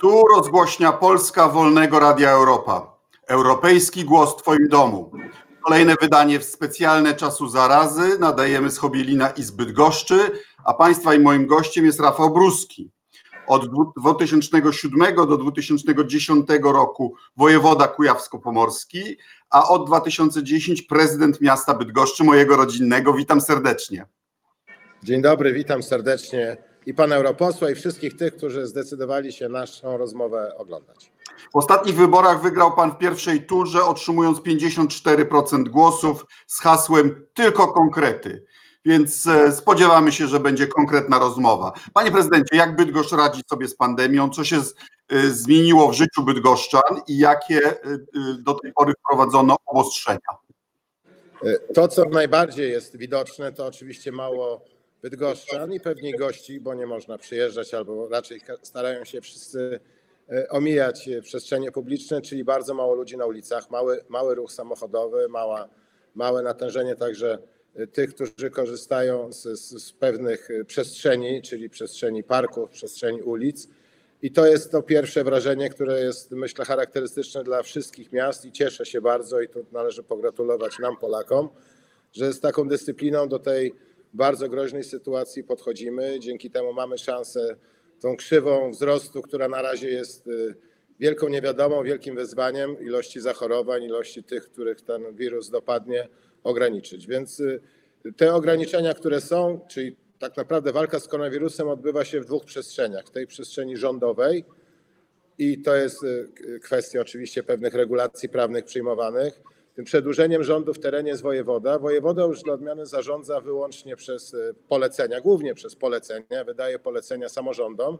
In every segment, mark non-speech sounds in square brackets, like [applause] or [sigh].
Tu rozgłośnia Polska Wolnego Radia Europa. Europejski głos w Twoim domu. Kolejne wydanie w specjalne czasu zarazy nadajemy z Chobielina i z Bydgoszczy, a Państwa i moim gościem jest Rafał Bruski. Od 2007 do 2010 roku wojewoda kujawsko-pomorski, a od 2010 prezydent miasta Bydgoszczy, mojego rodzinnego. Witam serdecznie. Dzień dobry, witam serdecznie i pana europosła, i wszystkich tych, którzy zdecydowali się naszą rozmowę oglądać. W ostatnich wyborach wygrał pan w pierwszej turze, otrzymując 54% głosów z hasłem tylko konkrety. Więc e, spodziewamy się, że będzie konkretna rozmowa. Panie prezydencie, jak Bydgoszcz radzi sobie z pandemią? Co się z, y, zmieniło w życiu bydgoszczan i jakie y, y, do tej pory wprowadzono obostrzenia? To, co najbardziej jest widoczne, to oczywiście mało bydgoszczan i pewnie gości, bo nie można przyjeżdżać, albo raczej starają się wszyscy e, omijać przestrzenie publiczne, czyli bardzo mało ludzi na ulicach, mały, mały ruch samochodowy, mała, małe natężenie także tych, którzy korzystają z, z, z pewnych przestrzeni, czyli przestrzeni parków, przestrzeni ulic. I to jest to pierwsze wrażenie, które jest, myślę, charakterystyczne dla wszystkich miast i cieszę się bardzo i tu należy pogratulować nam, Polakom, że z taką dyscypliną do tej bardzo groźnej sytuacji podchodzimy. Dzięki temu mamy szansę tą krzywą wzrostu, która na razie jest y, wielką niewiadomą, wielkim wyzwaniem ilości zachorowań, ilości tych, których ten wirus dopadnie, ograniczyć. Więc y, te ograniczenia, które są, czyli tak naprawdę walka z koronawirusem odbywa się w dwóch przestrzeniach. W tej przestrzeni rządowej i to jest y, kwestia oczywiście pewnych regulacji prawnych przyjmowanych. Tym przedłużeniem rządu w terenie jest wojewoda. Wojewoda już dla odmiany zarządza wyłącznie przez y, polecenia, głównie przez polecenia, wydaje polecenia samorządom,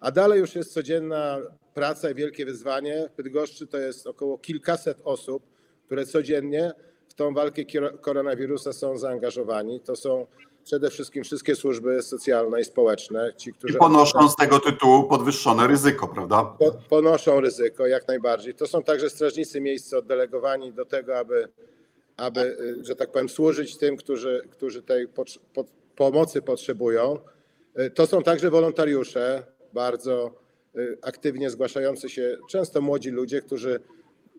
a dalej już jest codzienna praca i wielkie wyzwanie. W Bydgoszczy to jest około kilkaset osób, które codziennie tą walkę koronawirusa są zaangażowani. To są przede wszystkim wszystkie służby socjalne i społeczne. Ci, którzy I ponoszą z tego tytułu podwyższone ryzyko, prawda? Ponoszą ryzyko jak najbardziej. To są także strażnicy miejsce oddelegowani do tego, aby, aby że tak powiem, służyć tym, którzy, którzy tej po, po, pomocy potrzebują. To są także wolontariusze, bardzo y, aktywnie zgłaszający się, często młodzi ludzie, którzy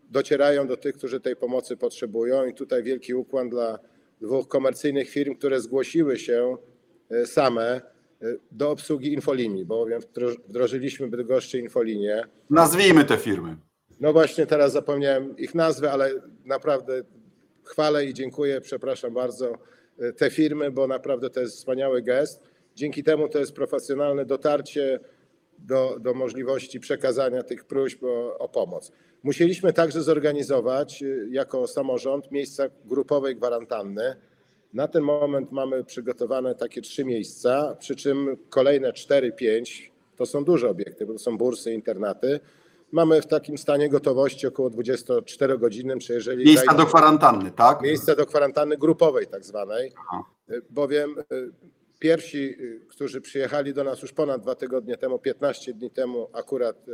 docierają do tych, którzy tej pomocy potrzebują. I tutaj wielki ukłon dla dwóch komercyjnych firm, które zgłosiły się e, same e, do obsługi infolinii, bowiem wdrożyliśmy Bydgoszczy infolinię. Nazwijmy te firmy. No właśnie teraz zapomniałem ich nazwy, ale naprawdę chwalę i dziękuję, przepraszam bardzo, e, te firmy, bo naprawdę to jest wspaniały gest. Dzięki temu to jest profesjonalne dotarcie do, do możliwości przekazania tych próśb o, o pomoc. Musieliśmy także zorganizować y, jako samorząd miejsca grupowej gwarantanny. Na ten moment mamy przygotowane takie trzy miejsca, przy czym kolejne cztery, pięć to są duże obiekty, bo to są bursy, internaty. Mamy w takim stanie gotowości około 24-godzinnym, czy jeżeli. Miejsca do kwarantanny, tak? Miejsca do kwarantanny grupowej, tak zwanej. Aha. Y, bowiem y, pierwsi, którzy przyjechali do nas już ponad dwa tygodnie temu, 15 dni temu, akurat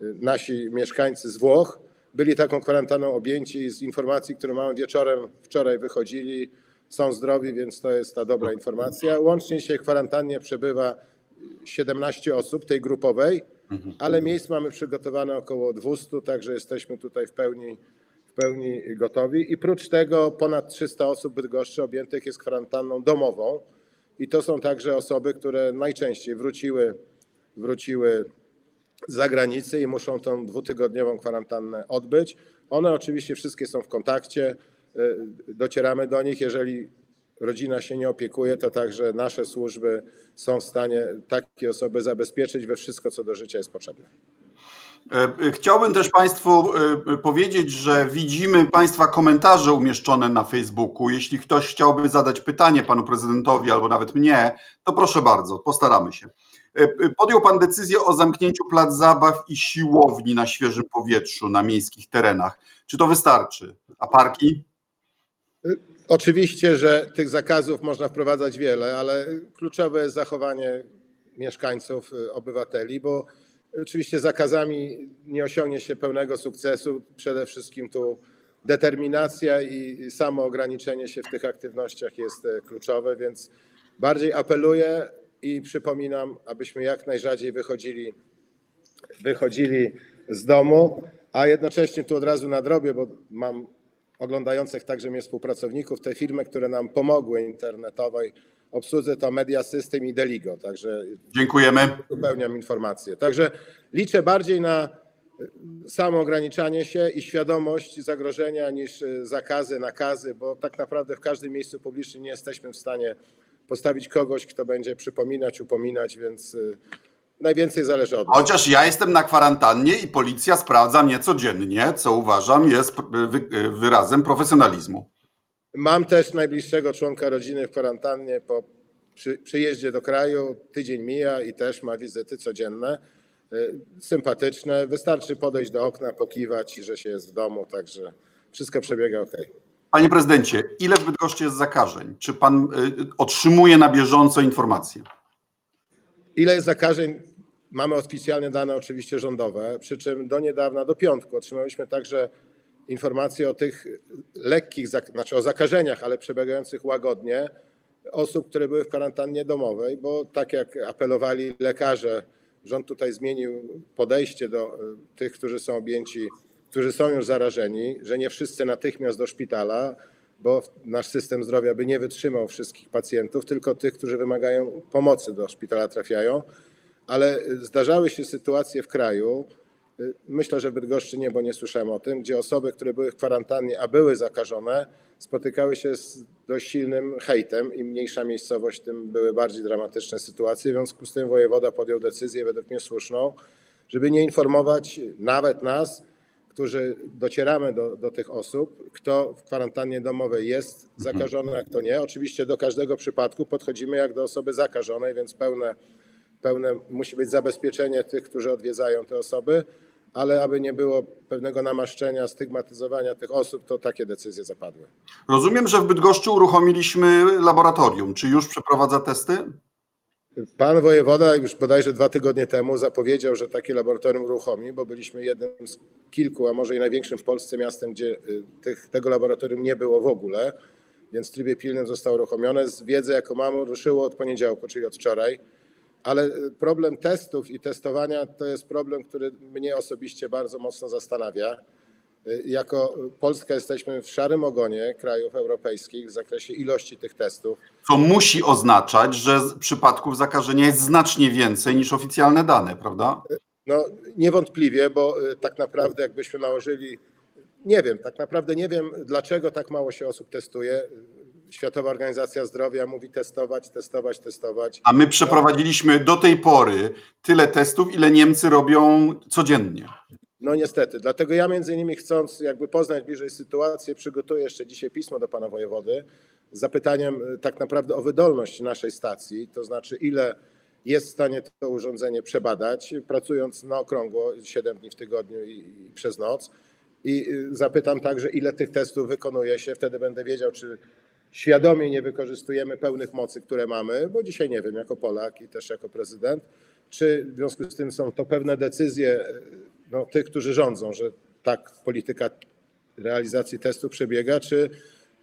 nasi mieszkańcy z Włoch byli taką kwarantanną objęci i z informacji, które mamy wieczorem wczoraj wychodzili, są zdrowi, więc to jest ta dobra informacja. Łącznie się w kwarantannie przebywa 17 osób tej grupowej, ale miejsc mamy przygotowane około 200, także jesteśmy tutaj w pełni, w pełni gotowi. I prócz tego ponad 300 osób Bydgoszczy objętych jest kwarantanną domową i to są także osoby, które najczęściej wróciły, wróciły z zagranicy i muszą tą dwutygodniową kwarantannę odbyć. One oczywiście wszystkie są w kontakcie, y, docieramy do nich. Jeżeli rodzina się nie opiekuje, to także nasze służby są w stanie takie osoby zabezpieczyć we wszystko, co do życia jest potrzebne. E, chciałbym też Państwu e, powiedzieć, że widzimy Państwa komentarze umieszczone na Facebooku. Jeśli ktoś chciałby zadać pytanie Panu Prezydentowi albo nawet mnie, to proszę bardzo, postaramy się. E, e, podjął Pan decyzję o zamknięciu plac zabaw i siłowni na świeżym powietrzu, na miejskich terenach. Czy to wystarczy? A parki? E, oczywiście, że tych zakazów można wprowadzać wiele, ale kluczowe jest zachowanie mieszkańców, obywateli, bo oczywiście zakazami nie osiągnie się pełnego sukcesu. Przede wszystkim tu determinacja i samo ograniczenie się w tych aktywnościach jest kluczowe, więc bardziej apeluję i przypominam, abyśmy jak najrzadziej wychodzili wychodzili z domu, a jednocześnie tu od razu nadrobię, bo mam oglądających także mnie współpracowników, te firmy, które nam pomogły internetowej obsłudze to Media System i Deligo, także Dziękujemy. uzupełniam informacje. Także liczę bardziej na y, samo ograniczanie się i świadomość zagrożenia niż y, zakazy, nakazy, bo tak naprawdę w każdym miejscu publicznym nie jesteśmy w stanie postawić kogoś, kto będzie przypominać, upominać, więc y, najwięcej zależy od nas. Chociaż ja jestem na kwarantannie i policja sprawdza mnie codziennie, co uważam jest wy- wyrazem profesjonalizmu. Mam też najbliższego członka rodziny w kwarantannie po przy, przyjeździe do kraju. Tydzień mija i też ma wizyty codzienne. y, Sympatyczne. Wystarczy podejść do okna, pokiwać, że się jest w domu, także wszystko przebiega ok. Panie prezydencie, ile w Bydgoszczy jest zakażeń? Czy pan y, otrzymuje na bieżąco informacje? Ile jest zakażeń? Mamy oficjalne dane oczywiście rządowe, przy czym do niedawna, do piątku otrzymaliśmy także informacje o tych lekkich, znaczy o zakażeniach, ale przebiegających łagodnie osób, które były w kwarantannie domowej, bo tak jak apelowali lekarze, rząd tutaj zmienił podejście do y, tych, którzy są objęci, którzy są już zarażeni, że nie wszyscy natychmiast do szpitala, bo nasz system zdrowia by nie wytrzymał wszystkich pacjentów, tylko tych, którzy wymagają pomocy do szpitala trafiają. Ale zdarzały się sytuacje w kraju, myślę, że Bydgoszczy nie, bo nie słyszałem o tym, gdzie osoby, które były w kwarantannie, a były zakażone, spotykały się z dość silnym hejtem. Im mniejsza miejscowość, tym były bardziej dramatyczne sytuacje. W związku z tym wojewoda podjął decyzję, według mnie słuszną, żeby nie informować nawet nas, którzy docieramy do, do tych osób, kto w kwarantannie domowej jest zakażony, a kto nie. Oczywiście do każdego przypadku podchodzimy jak do osoby zakażonej, więc pełne, pełne musi być zabezpieczenie tych, którzy odwiedzają te osoby, ale aby nie było pewnego namaszczenia, stygmatyzowania tych osób, to takie decyzje zapadły. Rozumiem, że w Bydgoszczy uruchomiliśmy laboratorium. Czy już przeprowadza testy? Pan wojewoda już bodajże dwa tygodnie temu zapowiedział, że takie laboratorium uruchomi, bo byliśmy jednym z kilku, a może i największym w Polsce miastem, gdzie y, tych, tego laboratorium nie było w ogóle, więc w trybie pilnym zostało uruchomione. Z wiedzy, jaką mam, ruszyło od poniedziałku, czyli od wczoraj. Ale y, problem testów i testowania to jest problem, który mnie osobiście bardzo mocno zastanawia. Y, Jako Polska jesteśmy w szarym ogonie krajów europejskich w zakresie ilości tych testów. Co musi oznaczać, że przypadków zakażenia jest znacznie więcej niż oficjalne dane, prawda? No niewątpliwie, bo tak naprawdę jakbyśmy nałożyli, nie wiem, tak naprawdę nie wiem, dlaczego tak mało się osób testuje. Światowa Organizacja Zdrowia mówi testować, testować, testować. A my przeprowadziliśmy do tej pory tyle testów, ile Niemcy robią codziennie. No niestety, dlatego ja między innymi chcąc jakby poznać bliżej sytuację, przygotuję jeszcze dzisiaj pismo do pana wojewody z zapytaniem y, tak naprawdę o wydolność naszej stacji, to znaczy ile jest w stanie to urządzenie przebadać, pracując na okrągło 7 dni w tygodniu i, przez noc. I y, zapytam także, ile tych testów wykonuje się, wtedy będę wiedział, czy świadomie nie wykorzystujemy pełnych mocy, które mamy, bo dzisiaj nie wiem, jako Polak i też jako prezydent, czy w związku z tym są to pewne decyzje y, no, tych, którzy rządzą, że tak polityka realizacji testu przebiega, czy,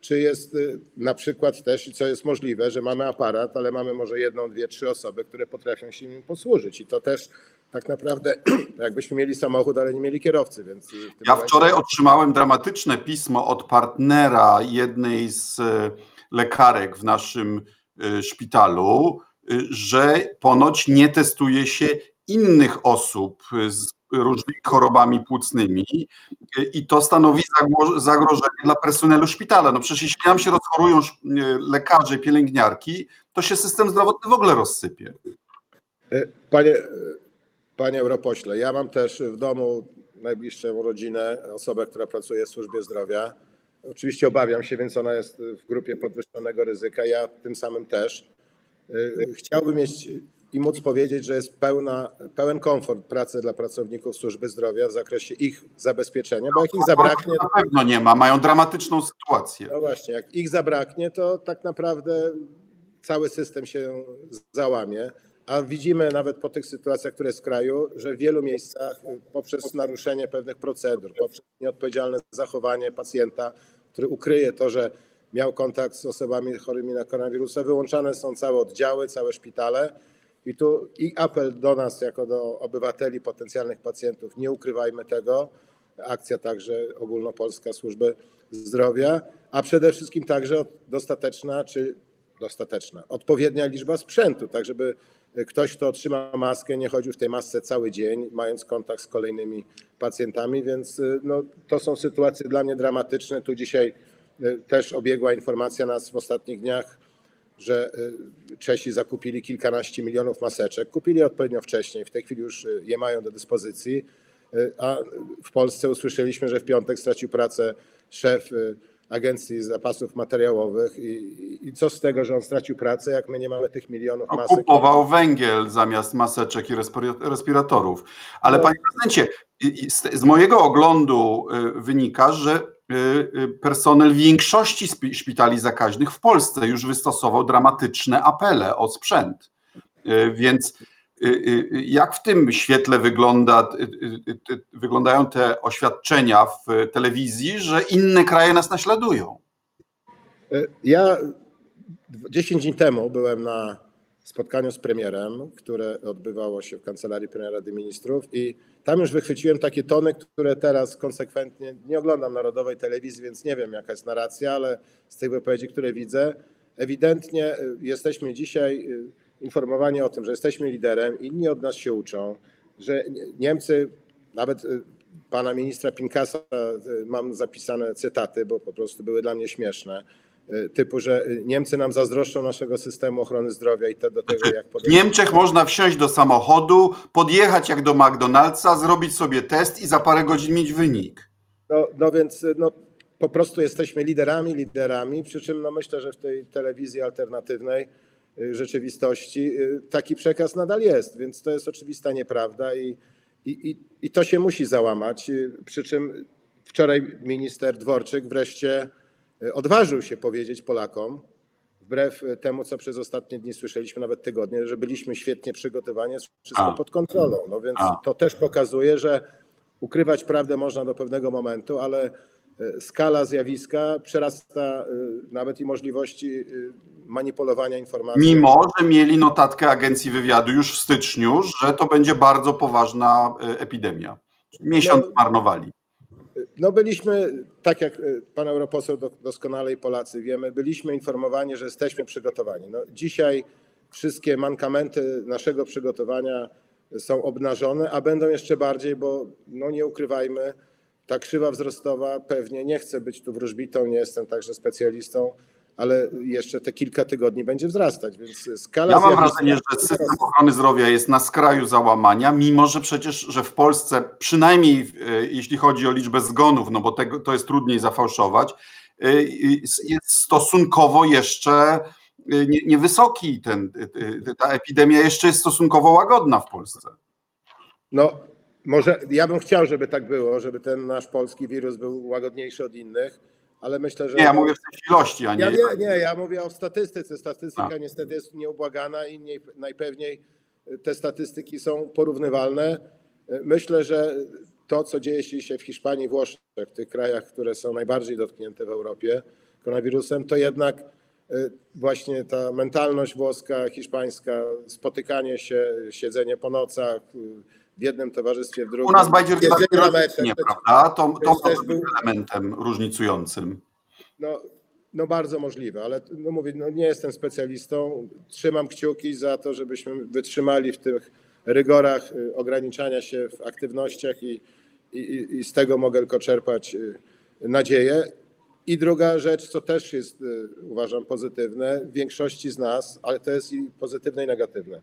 czy jest y, na przykład też, co jest możliwe, że mamy aparat, ale mamy może jedną, dwie, trzy osoby, które potrafią się nim posłużyć. I to też tak naprawdę [clears throat] jakbyśmy mieli samochód, ale nie mieli kierowcy, więc... Ja momencie- wczoraj otrzymałem dramatyczne pismo od partnera jednej z e, lekarek w naszym e, szpitalu, e, że ponoć nie testuje się innych osób z różnymi chorobami płucnymi i to stanowi zagrożenie dla personelu szpitala. No przecież jeśli nam się rozchorują lekarze, pielęgniarki, to się system zdrowotny w ogóle rozsypie. Panie, panie europośle, ja mam też w domu najbliższą rodzinę, osobę, która pracuje w służbie zdrowia. Oczywiście obawiam się, więc ona jest w grupie podwyższonego ryzyka. Ja tym samym też. Y, Chciałbym mieć i móc powiedzieć, że jest pełna, pełen komfort pracy dla pracowników służby zdrowia w zakresie ich zabezpieczenia, bo jak ich zabraknie, Na pewno nie ma, mają dramatyczną sytuację. no właśnie, jak ich zabraknie, to tak naprawdę cały system się załamie. A widzimy nawet po tych sytuacjach, które w kraju, że w wielu miejscach y, poprzez naruszenie pewnych procedur, poprzez nieodpowiedzialne zachowanie pacjenta, który ukryje to, że miał kontakt z osobami chorymi na koronawirusa, wyłączane są całe oddziały, całe szpitale I tu i apel do nas, jako do obywateli, potencjalnych pacjentów, nie ukrywajmy tego. Akcja także ogólnopolska służby zdrowia, a przede wszystkim także dostateczna czy dostateczna, odpowiednia liczba sprzętu, tak żeby ktoś, kto otrzyma maskę, nie chodził w tej masce cały dzień, mając kontakt z kolejnymi pacjentami, więc no, to są sytuacje dla mnie dramatyczne. Tu dzisiaj y, też obiegła informacja nas w ostatnich dniach, że y, Czesi zakupili kilkanaście milionów maseczek. Kupili odpowiednio wcześniej, w tej chwili już y, je mają do dyspozycji, a w Polsce usłyszeliśmy, że w piątek stracił pracę szef Agencji Zapasów Materiałowych i, i co z tego, że on stracił pracę, jak my nie mamy tych milionów No, masek. kupował węgiel zamiast maseczek i respira- respiratorów. Ale No. panie prezydencie, z, z mojego oglądu y, wynika, że y, y, personel większości szpitali zakaźnych w Polsce już wystosował dramatyczne apele o sprzęt. Więc jak w tym świetle wygląda, y, y, y, wyglądają te oświadczenia w telewizji, że inne kraje nas naśladują? Ja 10 dni temu byłem na spotkaniu z premierem, które odbywało się w kancelarii premiera Rady Ministrów i tam już wychwyciłem takie tony, które teraz konsekwentnie nie oglądam narodowej telewizji, więc nie wiem jaka jest narracja, ale z tych wypowiedzi, które widzę, ewidentnie y, jesteśmy dzisiaj y, informowani o tym, że jesteśmy liderem, inni od nas się uczą, że Niemcy, nawet y, pana ministra Pinkasa y, mam zapisane cytaty, bo po prostu były dla mnie śmieszne y, typu, że Niemcy nam zazdroszczą naszego systemu ochrony zdrowia i to do tego, jak W Niemczech można wsiąść do samochodu, podjechać jak do McDonald'sa, zrobić sobie test i za parę godzin mieć wynik. No, no więc no, po prostu jesteśmy liderami, liderami, przy czym no, myślę, że w tej telewizji alternatywnej rzeczywistości y, taki przekaz nadal jest, więc to jest oczywista nieprawda i, i, i, i to się musi załamać. y, Przy czym wczoraj minister Dworczyk wreszcie y, odważył się powiedzieć Polakom, wbrew y, temu, co przez ostatnie dni słyszeliśmy, nawet tygodnie, że byliśmy świetnie przygotowani, jest wszystko pod kontrolą. No więc to też pokazuje, że ukrywać prawdę można do pewnego momentu, ale skala zjawiska przerasta e, nawet i możliwości e, manipulowania informacjami. Mimo, że mieli notatkę agencji wywiadu już w styczniu, że to będzie bardzo poważna e, epidemia. Miesiąc No. marnowali. No byliśmy, tak jak e, pan europoseł do- doskonale i Polacy wiemy, byliśmy informowani, że jesteśmy przygotowani. No, dzisiaj wszystkie mankamenty naszego przygotowania są obnażone, a będą jeszcze bardziej, bo no nie ukrywajmy, ta krzywa wzrostowa pewnie nie chcę być tu wróżbitą, nie jestem także specjalistą, ale jeszcze te kilka tygodni będzie wzrastać, więc skala Ja mam wrażenie, że system ochrony zdrowia jest na skraju załamania, mimo że przecież, że w Polsce, przynajmniej e, jeśli chodzi o liczbę zgonów, no bo tego, to jest trudniej zafałszować, e, jest stosunkowo jeszcze e, nie- niewysoki ten, ta epidemia jeszcze jest stosunkowo łagodna w Polsce. No, może ja bym chciał, żeby tak było, żeby ten nasz polski wirus był łagodniejszy od innych, ale myślę, że. Nie, ja mówię w tej ilości, a nie... Ja nie, nie, ja mówię o statystyce. Statystyka A. niestety jest nieubłagana i nie, najpewniej te statystyki są porównywalne. Myślę, że to, co dzieje się dzisiaj w Hiszpanii, Włoszech, w tych krajach, które są najbardziej dotknięte w Europie koronawirusem, to jednak y, właśnie ta mentalność włoska, hiszpańska, spotykanie się, siedzenie po nocach y, w jednym towarzystwie, w drugim. U nas meczach, nie, to- prawda? To, to być był- elementem różnicującym. No, no bardzo możliwe, ale no mówię, no nie jestem specjalistą. Trzymam kciuki za to, żebyśmy wytrzymali w tych rygorach y, ograniczania się w aktywnościach i, i, i- z tego mogę tylko czerpać y, nadzieję. I druga rzecz, co też jest, y, uważam, pozytywne, w większości z nas, ale to jest i pozytywne i negatywne.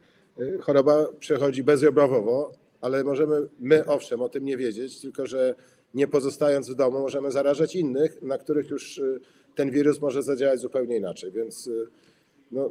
Choroba przechodzi bezobjawowo, ale możemy my, owszem, o tym nie wiedzieć, tylko że nie pozostając w domu, możemy zarażać innych, na których już y, ten wirus może zadziałać zupełnie inaczej. Więc y, no,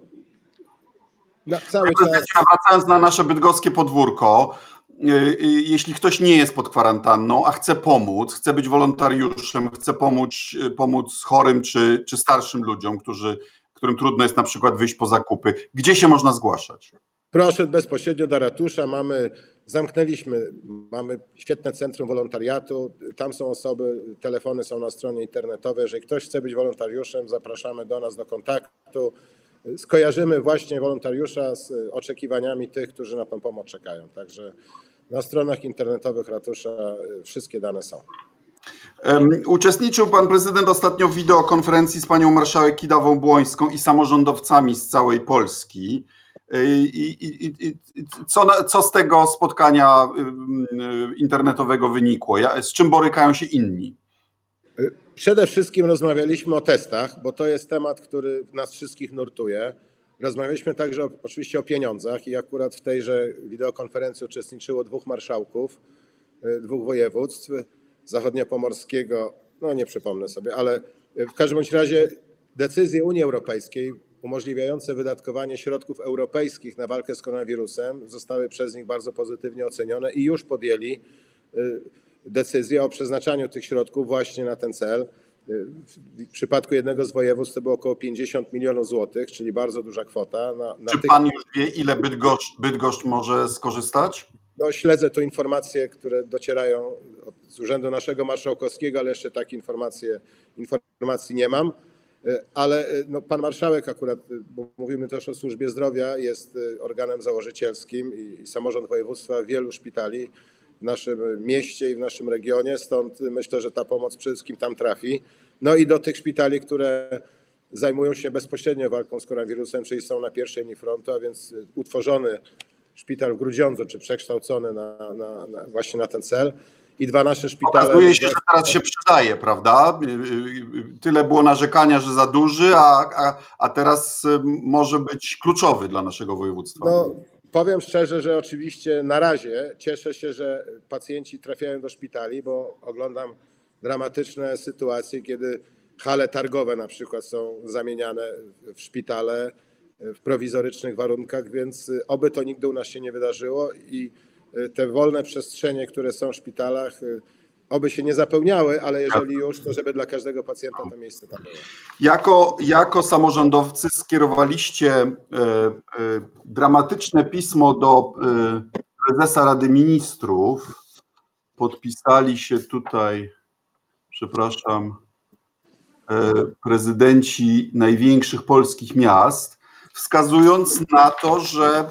na cały czas. Wracając na nasze bydgoskie podwórko, y, jeśli ktoś nie jest pod kwarantanną, a chce pomóc, chce być wolontariuszem, chce pomóc, pomóc chorym czy, czy starszym ludziom, którzy, którym trudno jest na przykład wyjść po zakupy, gdzie się można zgłaszać? Proszę bezpośrednio do ratusza. Mamy, zamknęliśmy, mamy świetne centrum wolontariatu. Tam są osoby, telefony są na stronie internetowej. Jeżeli ktoś chce być wolontariuszem, zapraszamy do nas do kontaktu. skojarzymy właśnie wolontariusza z oczekiwaniami tych, którzy na tą pomoc czekają. Także na stronach internetowych ratusza wszystkie dane są. Em, Uczestniczył pan prezydent ostatnio w wideokonferencji z panią marszałek Kidawą Błońską i samorządowcami z całej Polski. I, i, i, co, co z tego spotkania internetowego wynikło? Z czym borykają się inni? Przede wszystkim rozmawialiśmy o testach, bo to jest temat, który nas wszystkich nurtuje. Rozmawialiśmy także oczywiście o pieniądzach i akurat w tejże wideokonferencji uczestniczyło dwóch marszałków, y, dwóch województw, zachodniopomorskiego, no nie przypomnę sobie, ale w każdym bądź razie decyzje Unii Europejskiej umożliwiające wydatkowanie środków europejskich na walkę z koronawirusem zostały przez nich bardzo pozytywnie ocenione i już podjęli y, decyzję o przeznaczaniu tych środków właśnie na ten cel. Y, W przypadku jednego z województw to było około 50 milionów złotych, czyli bardzo duża kwota. Na, na Czy tych, pan już wie, ile Bydgoszcz, Bydgoszcz może skorzystać? no, śledzę tu informacje, które docierają z urzędu naszego marszałkowskiego, ale jeszcze takiej informacje, informacji nie mam. Y, Ale y, no, pan marszałek akurat, y, bo mówimy też o służbie zdrowia, jest organem założycielskim i, samorząd województwa wielu szpitali w naszym mieście i w naszym regionie, stąd myślę, że ta pomoc przede wszystkim tam trafi. No i do tych szpitali, które zajmują się bezpośrednio walką z koronawirusem, czyli są na pierwszej linii frontu, a więc utworzony szpital w Grudziądzu, czy przekształcony na, na, na właśnie na ten cel i dwa nasze szpitale. Okazuje się, że teraz się przydaje, prawda? Y, y, y, Tyle było narzekania, że za duży, a, a, a teraz może być kluczowy dla naszego województwa. No, powiem szczerze, że oczywiście na razie cieszę się, że pacjenci trafiają do szpitali, bo oglądam dramatyczne sytuacje, kiedy hale targowe na przykład są zamieniane w szpitale w prowizorycznych warunkach, więc oby to nigdy u nas się nie wydarzyło i te wolne przestrzenie, które są w szpitalach, y, oby się nie zapełniały, ale jeżeli już, to żeby dla każdego pacjenta to miejsce tam było. Jako, jako samorządowcy skierowaliście e, e, dramatyczne pismo do e, prezesa Rady Ministrów. Podpisali się tutaj, przepraszam, e, prezydenci największych polskich miast, wskazując na to, że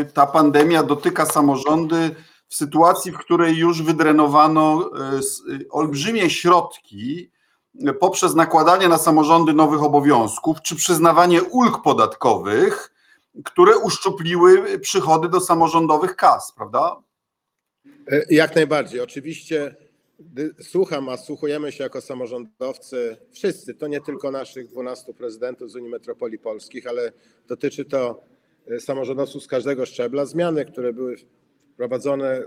e, ta pandemia dotyka samorządy w sytuacji, w której już wydrenowano e, s- olbrzymie środki poprzez nakładanie na samorządy nowych obowiązków czy przyznawanie ulg podatkowych, które uszczupliły przychody do samorządowych kas, prawda? E, Jak najbardziej. Oczywiście gdy słucham, a słuchujemy się jako samorządowcy, wszyscy, to nie tylko naszych 12 prezydentów z Unii Metropolii Polskich, ale dotyczy to e, samorządowców z każdego szczebla. Zmiany, które były wprowadzone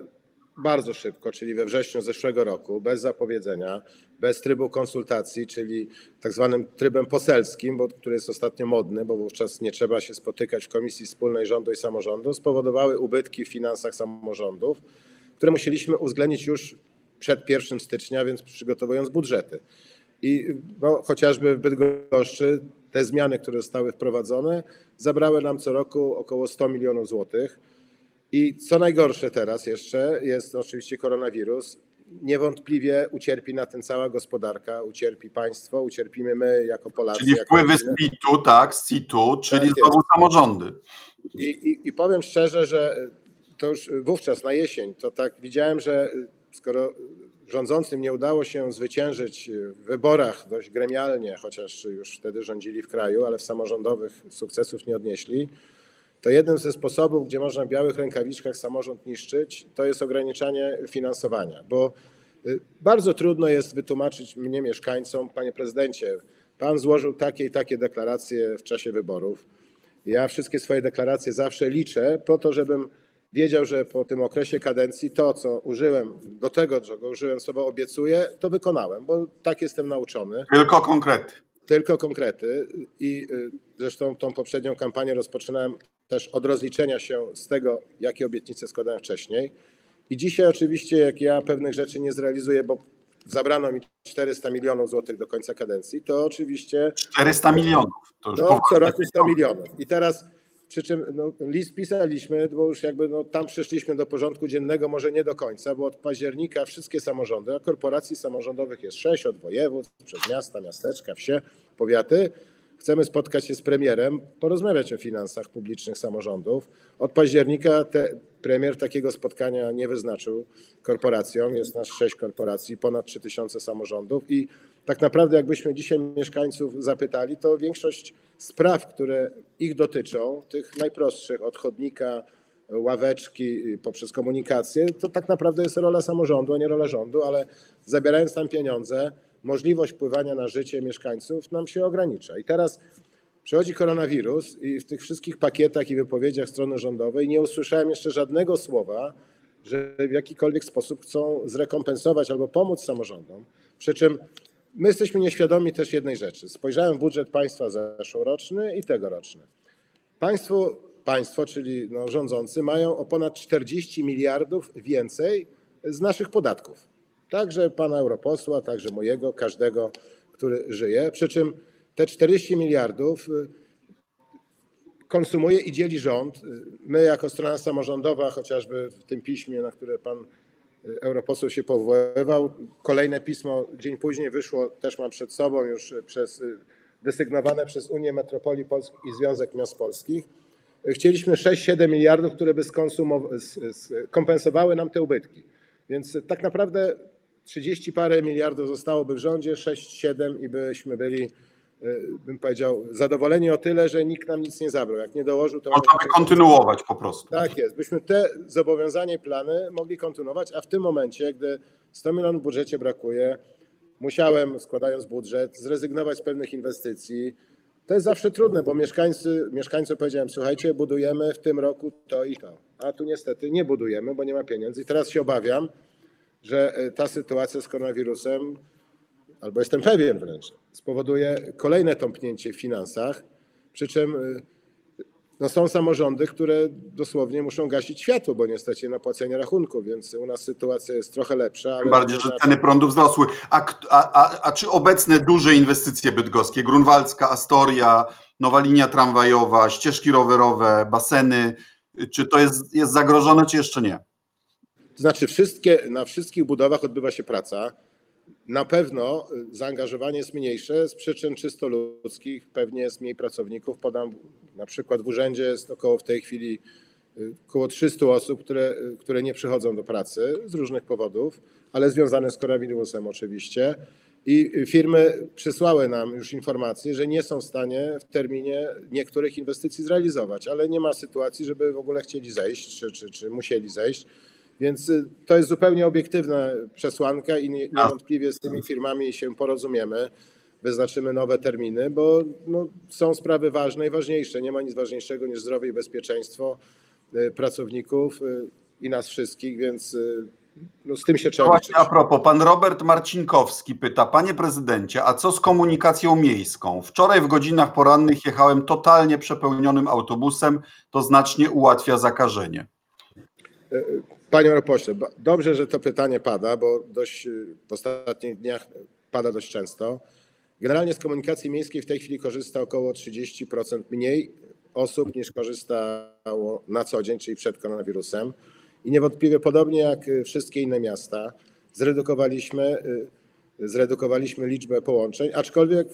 bardzo szybko, czyli we wrześniu zeszłego roku, bez zapowiedzenia, bez trybu konsultacji, czyli tak zwanym trybem poselskim, bo, który jest ostatnio modny, bo wówczas nie trzeba się spotykać w Komisji Wspólnej Rządu i Samorządu, spowodowały ubytki w finansach samorządów, które musieliśmy uwzględnić już przed 1 stycznia, więc przygotowując budżety. I no, chociażby w Bydgoszczy te zmiany, które zostały wprowadzone, zabrały nam co roku około 100 milionów złotych. I co najgorsze teraz jeszcze jest oczywiście koronawirus. Niewątpliwie ucierpi na tym cała gospodarka, ucierpi państwo, ucierpimy my jako Polacy. Czyli jako wpływy z. PIT-u, tak, z CIT-u, czyli Tak znowu samorządy. I, i, I powiem szczerze, że to już wówczas na jesień, to tak widziałem, że skoro rządzącym nie udało się zwyciężyć w wyborach dość gremialnie, chociaż już wtedy rządzili w kraju, ale w samorządowych sukcesów nie odnieśli, to jednym ze sposobów, gdzie można w białych rękawiczkach samorząd niszczyć, to jest ograniczanie finansowania, bo y, bardzo trudno jest wytłumaczyć mnie, mieszkańcom, panie prezydencie, pan złożył takie i takie deklaracje w czasie wyborów. Ja wszystkie swoje deklaracje zawsze liczę po to, żebym wiedział, że po tym okresie kadencji to, co użyłem, do tego, czego użyłem, sobie obiecuję, to wykonałem, bo tak jestem nauczony Tylko konkrety. tylko konkrety i y, zresztą tą poprzednią kampanię rozpoczynałem też od rozliczenia się z tego, jakie obietnice składałem wcześniej. I dzisiaj oczywiście, jak ja pewnych rzeczy nie zrealizuję, bo zabrano mi 400 milionów złotych do końca kadencji, to oczywiście 400 milionów. To już no, co roku 100 milionów. I teraz przy czym no, list pisaliśmy, bo już jakby no, tam przeszliśmy do porządku dziennego, może nie do końca, bo od października wszystkie samorządy, a korporacji samorządowych jest sześć, od województw, przez miasta, miasteczka, wsie, powiaty, chcemy spotkać się z premierem, porozmawiać o finansach publicznych samorządów. Od października te, premier takiego spotkania nie wyznaczył korporacjom. Jest nas sześć korporacji, ponad 3000 samorządów i tak naprawdę jakbyśmy dzisiaj mieszkańców zapytali, to większość spraw, które ich dotyczą, tych najprostszych, od chodnika, ławeczki, poprzez komunikację, to tak naprawdę jest rola samorządu, a nie rola rządu, ale zabierając tam pieniądze, możliwość wpływania na życie mieszkańców nam się ogranicza. I teraz przychodzi koronawirus i w tych wszystkich pakietach i wypowiedziach strony rządowej nie usłyszałem jeszcze żadnego słowa, że w jakikolwiek sposób chcą zrekompensować albo pomóc samorządom. Przy czym my jesteśmy nieświadomi też jednej rzeczy. Spojrzałem w budżet państwa zeszłoroczny i tegoroczny. Państwo, państwo czyli no, rządzący, mają o ponad 40 miliardów więcej z naszych podatków. Także pana europosła, także mojego, każdego, który żyje. Przy czym te 40 miliardów y, konsumuje i dzieli rząd. My, jako strona samorządowa, chociażby w tym piśmie, na które pan europoseł się powoływał, kolejne pismo dzień później wyszło, też mam przed sobą już y, przez desygnowane przez Unię Metropolii Polskich i Związek Miast Polskich. Chcieliśmy 6-7 miliardów, które by kompensowały nam te ubytki. Więc tak naprawdę 30 parę miliardów zostałoby w rządzie, 6-7 i byśmy byli, bym powiedział, zadowoleni o tyle, że nikt nam nic nie zabrał. Jak nie dołożył, to... Można by kontynuować po prostu. Tak jest. Byśmy te zobowiązania i plany mogli kontynuować, a w tym momencie, gdy 100 milionów w budżecie brakuje, musiałem, składając budżet, zrezygnować z pewnych inwestycji. To jest zawsze trudne, bo mieszkańcy, mieszkańcom powiedziałem, słuchajcie, budujemy w tym roku to i to, a tu niestety nie budujemy, bo nie ma pieniędzy. I teraz się obawiam, że ta sytuacja z koronawirusem, albo jestem pewien wręcz, spowoduje kolejne tąpnięcie w finansach, przy czym no są samorządy, które dosłownie muszą gasić światło, bo nie stać na płacenie rachunków, więc u nas sytuacja jest trochę lepsza. Tym bardziej, że ceny prądu wzrosły. A, a, a, a czy obecne duże inwestycje bydgoskie, Grunwaldzka, Astoria, nowa linia tramwajowa, ścieżki rowerowe, baseny, czy to jest, jest zagrożone, czy jeszcze nie? To znaczy, wszystkie, na wszystkich budowach odbywa się praca. Na pewno zaangażowanie jest mniejsze z przyczyn czysto ludzkich, pewnie jest mniej pracowników. Podam na przykład w urzędzie jest około w tej chwili około 300 osób, które, które nie przychodzą do pracy z różnych powodów, ale związane z koronawirusem oczywiście. I firmy przysłały nam już informacje, że nie są w stanie w terminie niektórych inwestycji zrealizować, ale nie ma sytuacji, żeby w ogóle chcieli zejść, czy, czy, czy musieli zejść. Więc to jest zupełnie obiektywna przesłanka i niewątpliwie z tymi firmami się porozumiemy, wyznaczymy nowe terminy, bo no, są sprawy ważne i ważniejsze. Nie ma nic ważniejszego niż zdrowie i bezpieczeństwo pracowników i nas wszystkich, więc no, z tym się trzeba Właśnie a propos, pan Robert Marcinkowski pyta, panie prezydencie, a co z komunikacją miejską? Wczoraj w godzinach porannych jechałem totalnie przepełnionym autobusem, to znacznie ułatwia zakażenie. Panie pośle, dobrze, że to pytanie pada, bo dość w ostatnich dniach pada dość często. Generalnie z komunikacji miejskiej w tej chwili korzysta około 30% mniej osób niż korzystało na co dzień, czyli przed koronawirusem. I niewątpliwie podobnie jak wszystkie inne miasta, zredukowaliśmy, zredukowaliśmy liczbę połączeń, aczkolwiek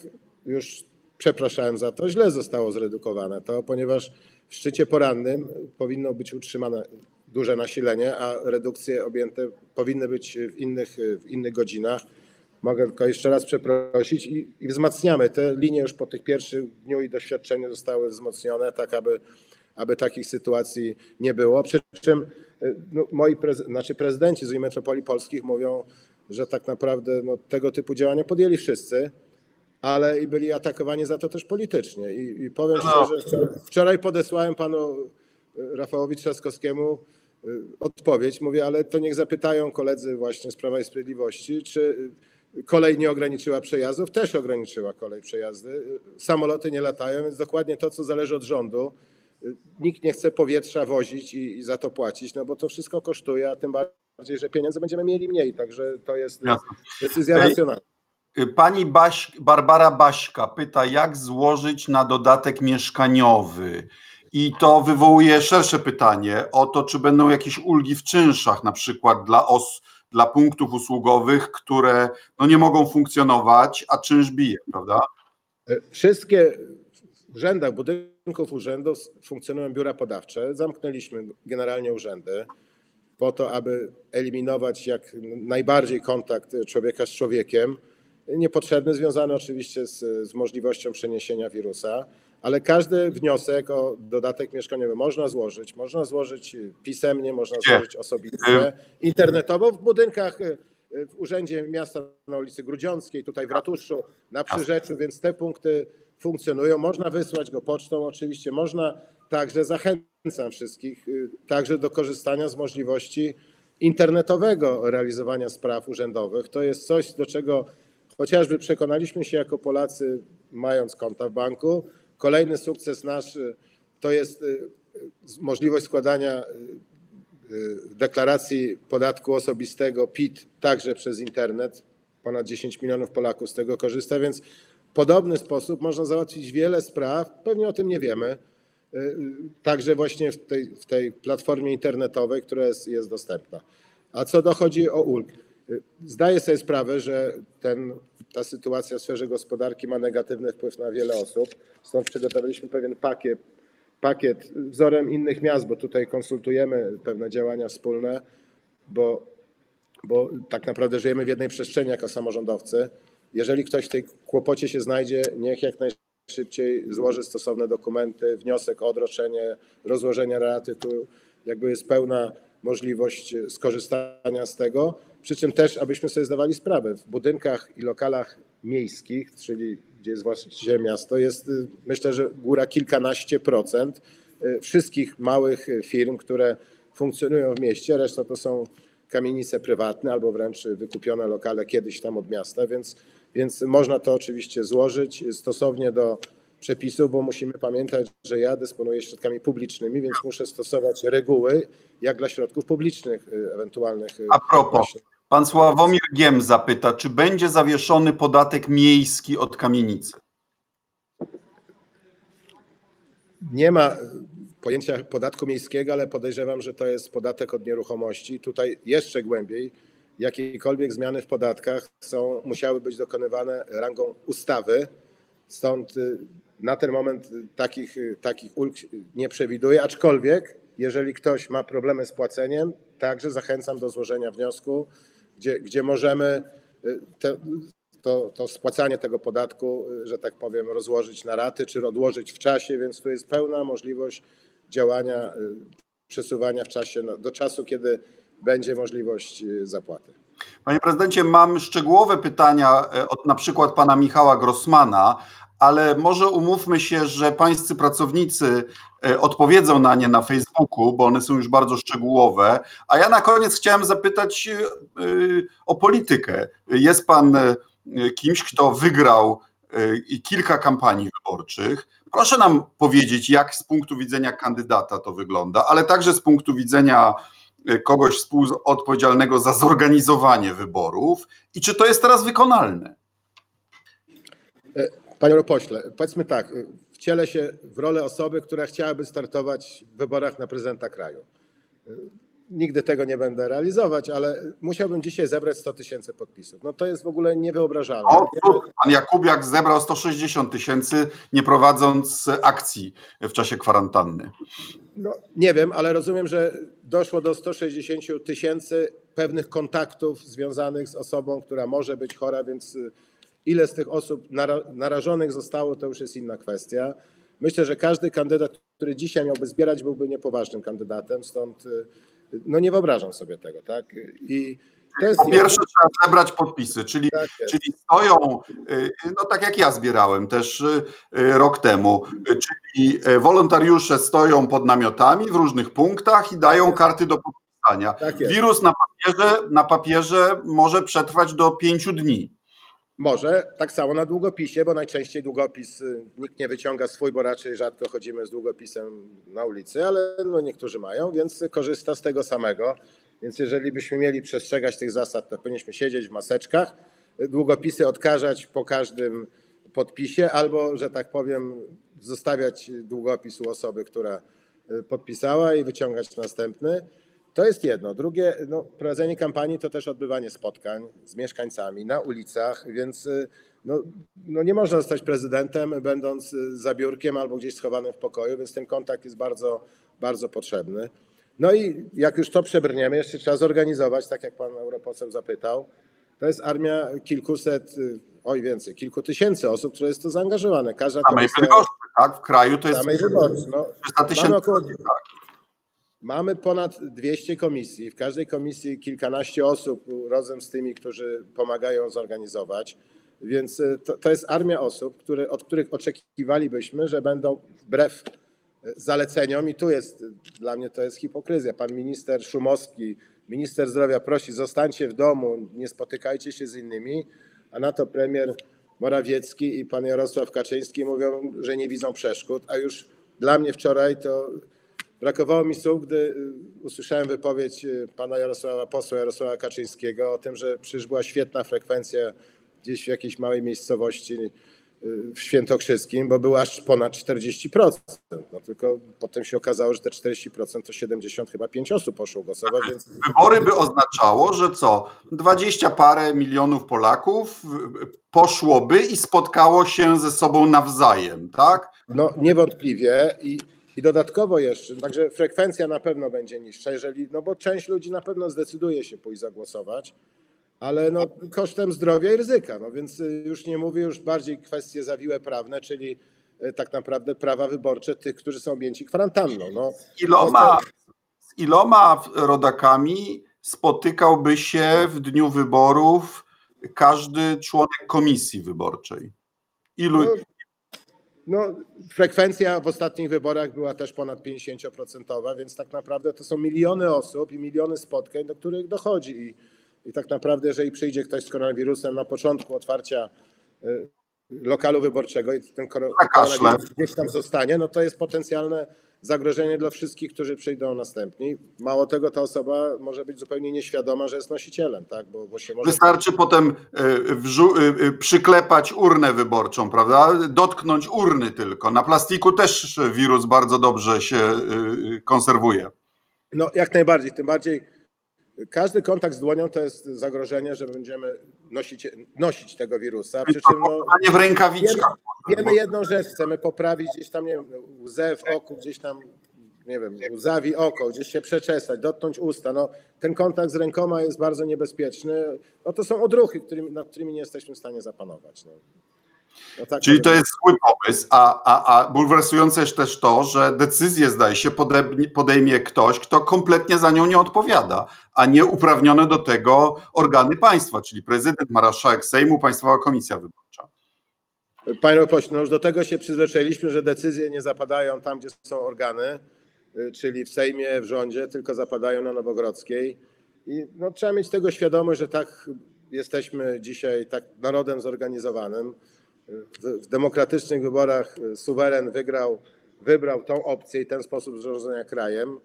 już przepraszałem za to, źle zostało zredukowane to, ponieważ w szczycie porannym powinno być utrzymane duże nasilenie, a redukcje objęte powinny być w innych, w innych godzinach. Mogę tylko jeszcze raz przeprosić i, i wzmacniamy te linie już po tych pierwszych dniu i doświadczeniu zostały wzmocnione, tak aby, aby takich sytuacji nie było. Przy czym no, moi prez, znaczy prezydenci z metropolii polskich mówią, że tak naprawdę no, tego typu działania podjęli wszyscy, ale i byli atakowani za to też politycznie. I, i powiem No. szczerze, wczoraj podesłałem panu Rafałowi Trzaskowskiemu odpowiedź. Mówię, ale to niech zapytają koledzy właśnie z Prawa i Sprawiedliwości, czy kolej nie ograniczyła przejazdów. Też ograniczyła kolej przejazdy. Samoloty nie latają, więc dokładnie to, co zależy od rządu. Nikt nie chce powietrza wozić i, i za to płacić, no bo to wszystko kosztuje, a tym bardziej, że pieniędzy będziemy mieli mniej, także to jest Jasne. decyzja racjonalna. Pani Baś, Barbara Baśka pyta, jak złożyć na dodatek mieszkaniowy? I to wywołuje szersze pytanie o to, czy będą jakieś ulgi w czynszach, na przykład dla, os, dla punktów usługowych, które no nie mogą funkcjonować, a czynsz bije, prawda? Wszystkie w urzędach, budynków urzędów funkcjonują biura podawcze. Zamknęliśmy generalnie urzędy po to, aby eliminować jak najbardziej kontakt człowieka z człowiekiem, niepotrzebny, związany oczywiście z, z możliwością przeniesienia wirusa, ale każdy wniosek o dodatek mieszkaniowy można złożyć. Można złożyć pisemnie, można złożyć osobiście, internetowo w budynkach y, w Urzędzie Miasta na ulicy Grudziąckiej, tutaj w Ratuszu, na Przyrzeczu, więc te punkty funkcjonują. Można wysłać go pocztą oczywiście, można także, zachęcam wszystkich, y, także do korzystania z możliwości internetowego realizowania spraw urzędowych. To jest coś, do czego chociażby przekonaliśmy się jako Polacy, mając konta w banku. Kolejny sukces nasz y, to jest y, możliwość składania y, deklaracji podatku osobistego PIT także przez internet. Ponad 10 milionów Polaków z tego korzysta, więc w podobny sposób można załatwić wiele spraw. Pewnie o tym nie wiemy. Także właśnie w tej, w tej platformie internetowej, która jest, jest dostępna. A co dochodzi o ulg? Zdaję sobie sprawę, że ten, ta sytuacja w sferze gospodarki ma negatywny wpływ na wiele osób. Stąd przygotowaliśmy pewien pakiet, pakiet wzorem innych miast, bo tutaj konsultujemy pewne działania wspólne, bo, bo tak naprawdę żyjemy w jednej przestrzeni jako samorządowcy. Jeżeli ktoś w tej kłopocie się znajdzie, niech jak najszybciej złoży stosowne dokumenty, wniosek o odroczenie, rozłożenia raty. Tu jakby jest pełna możliwość skorzystania z tego. Przy czym też, abyśmy sobie zdawali sprawę, w budynkach i lokalach miejskich, czyli gdzie jest właścicielem miasto, jest y, myślę, że góra kilkanaście procent y, wszystkich małych firm, które funkcjonują w mieście, reszta to są kamienice prywatne albo wręcz wykupione lokale kiedyś tam od miasta, więc, więc można to oczywiście złożyć stosownie do przepisów, bo musimy pamiętać, że ja dysponuję środkami publicznymi, więc muszę stosować reguły jak dla środków publicznych y, ewentualnych. A propos, właśnie. Pan Sławomir Giem zapyta, czy będzie zawieszony podatek miejski od kamienicy? Nie ma pojęcia podatku miejskiego, ale podejrzewam, że to jest podatek od nieruchomości. Tutaj jeszcze głębiej jakiekolwiek zmiany w podatkach są, musiały być dokonywane rangą ustawy. Stąd y, na ten moment takich, y, takich ulg nie przewiduję, aczkolwiek jeżeli ktoś ma problemy z płaceniem, także zachęcam do złożenia wniosku, gdzie, gdzie możemy y, te, to, to spłacanie tego podatku, y, że tak powiem, rozłożyć na raty czy odłożyć w czasie, więc tu jest pełna możliwość działania, y, przesuwania w czasie no, do czasu, kiedy będzie możliwość zapłaty. Panie prezydencie, mam szczegółowe pytania od na przykład pana Michała Grossmana, ale może umówmy się, że pańscy pracownicy odpowiedzą na nie na Facebooku, bo one są już bardzo szczegółowe. A ja na koniec chciałem zapytać e, e, o politykę. Jest pan e, kimś, kto wygrał e, kilka kampanii wyborczych. Proszę nam powiedzieć, jak z punktu widzenia kandydata to wygląda, ale także z punktu widzenia e, kogoś współodpowiedzialnego za zorganizowanie wyborów i czy to jest teraz wykonalne? Panie pośle, powiedzmy tak, wcielę się w rolę osoby, która chciałaby startować w wyborach na prezydenta kraju. Nigdy tego nie będę realizować, ale musiałbym dzisiaj zebrać 100 tysięcy podpisów. No to jest w ogóle niewyobrażalne. O, pan Jakubiak zebrał 160 tysięcy, nie prowadząc akcji w czasie kwarantanny. No, nie wiem, ale rozumiem, że doszło do 160 tysięcy pewnych kontaktów związanych z osobą, która może być chora, więc ile z tych osób nara- narażonych zostało, to już jest inna kwestia. Myślę, że każdy kandydat, który dzisiaj miałby zbierać, byłby niepoważnym kandydatem, stąd no nie wyobrażam sobie tego, tak? I Po pierwsze trzeba zebrać podpisy, czyli, Tak czyli stoją, y, no tak jak ja zbierałem też y, y, rok temu, czyli wolontariusze stoją pod namiotami w różnych punktach i dają karty do podpisania. Tak. Wirus na papierze, na papierze może przetrwać do pięciu dni. Może tak samo na długopisie, bo najczęściej długopis y, nikt nie wyciąga swój, bo raczej rzadko chodzimy z długopisem na ulicy, ale no niektórzy mają, więc korzysta z tego samego. Więc jeżeli byśmy mieli przestrzegać tych zasad, to powinniśmy siedzieć w maseczkach, y, długopisy odkażać po każdym podpisie, albo, że tak powiem, zostawiać długopis u osoby, która y, podpisała i wyciągać następny. To jest jedno. Drugie, no, prowadzenie kampanii to też odbywanie spotkań z mieszkańcami na ulicach, więc y, no, no nie można zostać prezydentem, będąc y, za biurkiem albo gdzieś schowanym w pokoju, więc ten kontakt jest bardzo, bardzo potrzebny. No i jak już to przebrniemy, jeszcze trzeba zorganizować, tak jak pan europoseł zapytał, to jest armia kilkuset, y, oj więcej, kilku tysięcy osób, które jest to zaangażowane. Każda Samej komisja... Bydgoszczy, tak? W kraju to jest Samej wyborcy. No, 300 tysięcy. około, mamy ponad 200 komisji. W każdej komisji kilkanaście osób razem z tymi, którzy pomagają zorganizować. Więc y, to, to jest armia osób, od których oczekiwalibyśmy, że będą wbrew y, zaleceniom, i tu jest dla mnie to jest hipokryzja. Pan minister Szumowski, minister zdrowia prosi, zostańcie w domu, nie spotykajcie się z innymi, a na to premier Morawiecki i pan Jarosław Kaczyński mówią, że nie widzą przeszkód, a już dla mnie wczoraj to brakowało mi słów, gdy y, usłyszałem wypowiedź y, pana Jarosława, posła Jarosława Kaczyńskiego o tym, że przecież była świetna frekwencja gdzieś w jakiejś małej miejscowości y, w Świętokrzyskim, bo było aż ponad 40%. No tylko potem się okazało, że te 40% to 70 chyba 5 osób poszło głosować, więc Wybory by oznaczało, że co? Dwadzieścia parę milionów Polaków poszłoby i spotkało się ze sobą nawzajem, tak? No niewątpliwie i, i dodatkowo jeszcze, także frekwencja na pewno będzie niższa, jeżeli, no bo część ludzi na pewno zdecyduje się pójść zagłosować, ale no kosztem zdrowia i ryzyka, no więc y, już nie mówię, już bardziej kwestie zawiłe prawne, czyli y, tak naprawdę prawa wyborcze tych, którzy są objęci kwarantanną. No, Z iloma, z iloma rodakami spotykałby się w dniu wyborów każdy członek komisji wyborczej? Ilu? No, frekwencja w ostatnich wyborach była też ponad 50%, więc tak naprawdę to są miliony osób i miliony spotkań, do których dochodzi. I, i tak naprawdę, jeżeli przyjdzie ktoś z koronawirusem na początku otwarcia y, lokalu wyborczego i ten koronawirus gdzieś tam zostanie, no to jest potencjalne zagrożenie dla wszystkich, którzy przyjdą następni. Mało tego, ta osoba może być zupełnie nieświadoma, że jest nosicielem, tak? Bo, bo może Wystarczy potem wrzu- y, y, przyklepać urnę wyborczą, prawda? Dotknąć urny tylko. Na plastiku też wirus bardzo dobrze się konserwuje. No jak najbardziej, tym bardziej każdy kontakt z dłonią to jest zagrożenie, że będziemy nosić, nosić tego wirusa. Przy czym no, w rękawiczkach. wiemy jedną rzecz, chcemy poprawić gdzieś tam, nie wiem, łzę w oku, gdzieś tam, nie wiem, łzawi oko, gdzieś się przeczesać, dotknąć usta. No, ten kontakt z rękoma jest bardzo niebezpieczny. No to są odruchy, którymi, nad którymi nie jesteśmy w stanie zapanować. No. No tak Czyli to jest zły pomysł, a, a, a bulwersujące jest też to, że decyzję zdaje się podejmie, podejmie ktoś, kto kompletnie za nią nie odpowiada, a nie uprawnione do tego organy państwa, czyli prezydent, marszałek Sejmu, Państwowa Komisja Wyborcza. Panie pośle, no już do tego się przyzwyczailiśmy, że decyzje nie zapadają tam, gdzie są organy, y, czyli w Sejmie, w rządzie, tylko zapadają na Nowogrodzkiej. I no, trzeba mieć tego świadomość, że tak jesteśmy dzisiaj tak narodem zorganizowanym. W, demokratycznych wyborach y, suweren wygrał, wybrał tą opcję i ten sposób zarządzania krajem.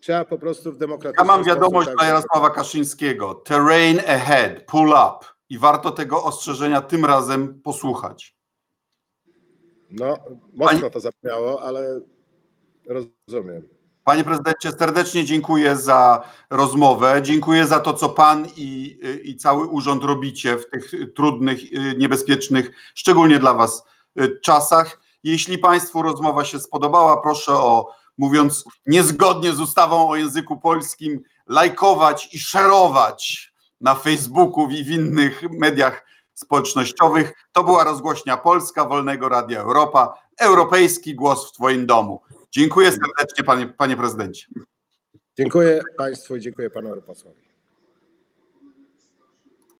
Trzeba po prostu w Ja demokratyczny mam wiadomość sposób dla Jarosława Kaszyńskiego. Terrain ahead, pull up. I warto tego ostrzeżenia tym razem posłuchać. No, mocno to zabrzmiało, ale rozumiem. Panie prezydencie, serdecznie dziękuję za rozmowę. Dziękuję za to, co pan i, i cały urząd robicie w tych trudnych, niebezpiecznych, szczególnie dla was czasach. Jeśli Państwu rozmowa się spodobała, proszę o, mówiąc niezgodnie z ustawą o języku polskim, lajkować i szerować na Facebooku i w innych mediach społecznościowych. To była rozgłośnia Polska Wolnego Radia Europa. Europejski głos w Twoim domu. Dziękuję serdecznie, panie, panie prezydencie. Dziękuję Państwu i dziękuję Panu Europosłowi.